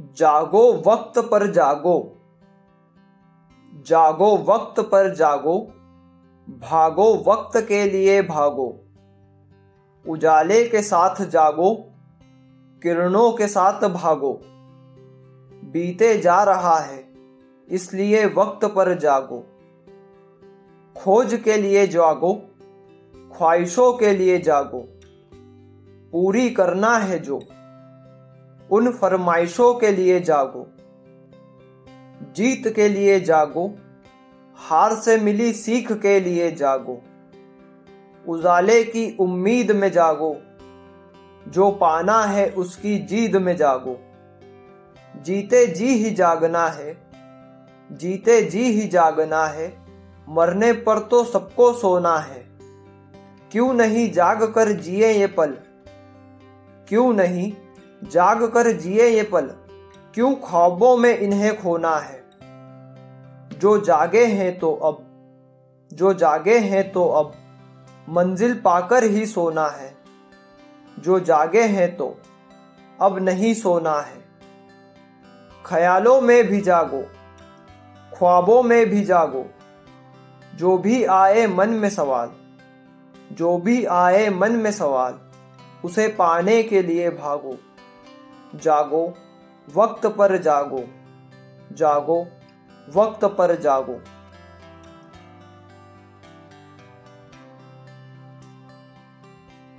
जागो वक्त पर जागो। जागो वक्त पर जागो। भागो वक्त के लिए भागो। उजाले के साथ जागो, किरणों के साथ भागो। बीते जा रहा है, इसलिए वक्त पर जागो। खोज के लिए जागो, ख्वाहिशों के लिए जागो। पूरी करना है जो। उन फरमाइशों के लिए जागो, जीत के लिए जागो, हार से मिली सीख के लिए जागो, उजाले की उम्मीद में जागो, जो पाना है उसकी जीद में जागो। जीते जी ही जागना है, जीते जी ही जागना है, मरने पर तो सबको सोना है। क्यों नहीं जाग कर जिए ये पल? क्यों नहीं जाग कर जिए ये पल, क्यों ख्वाबों में इन्हें खोना है? जो जागे हैं तो अब, जो जागे हैं तो अब, मंजिल पाकर ही सोना है। जो जागे हैं तो अब नहीं सोना है। ख्यालों में भी जागो, ख्वाबों में भी जागो। जो भी आए मन में सवाल, जो भी आए मन में सवाल, उसे पाने के लिए भागो। जागो वक्त पर जागो। जागो वक्त पर जागो।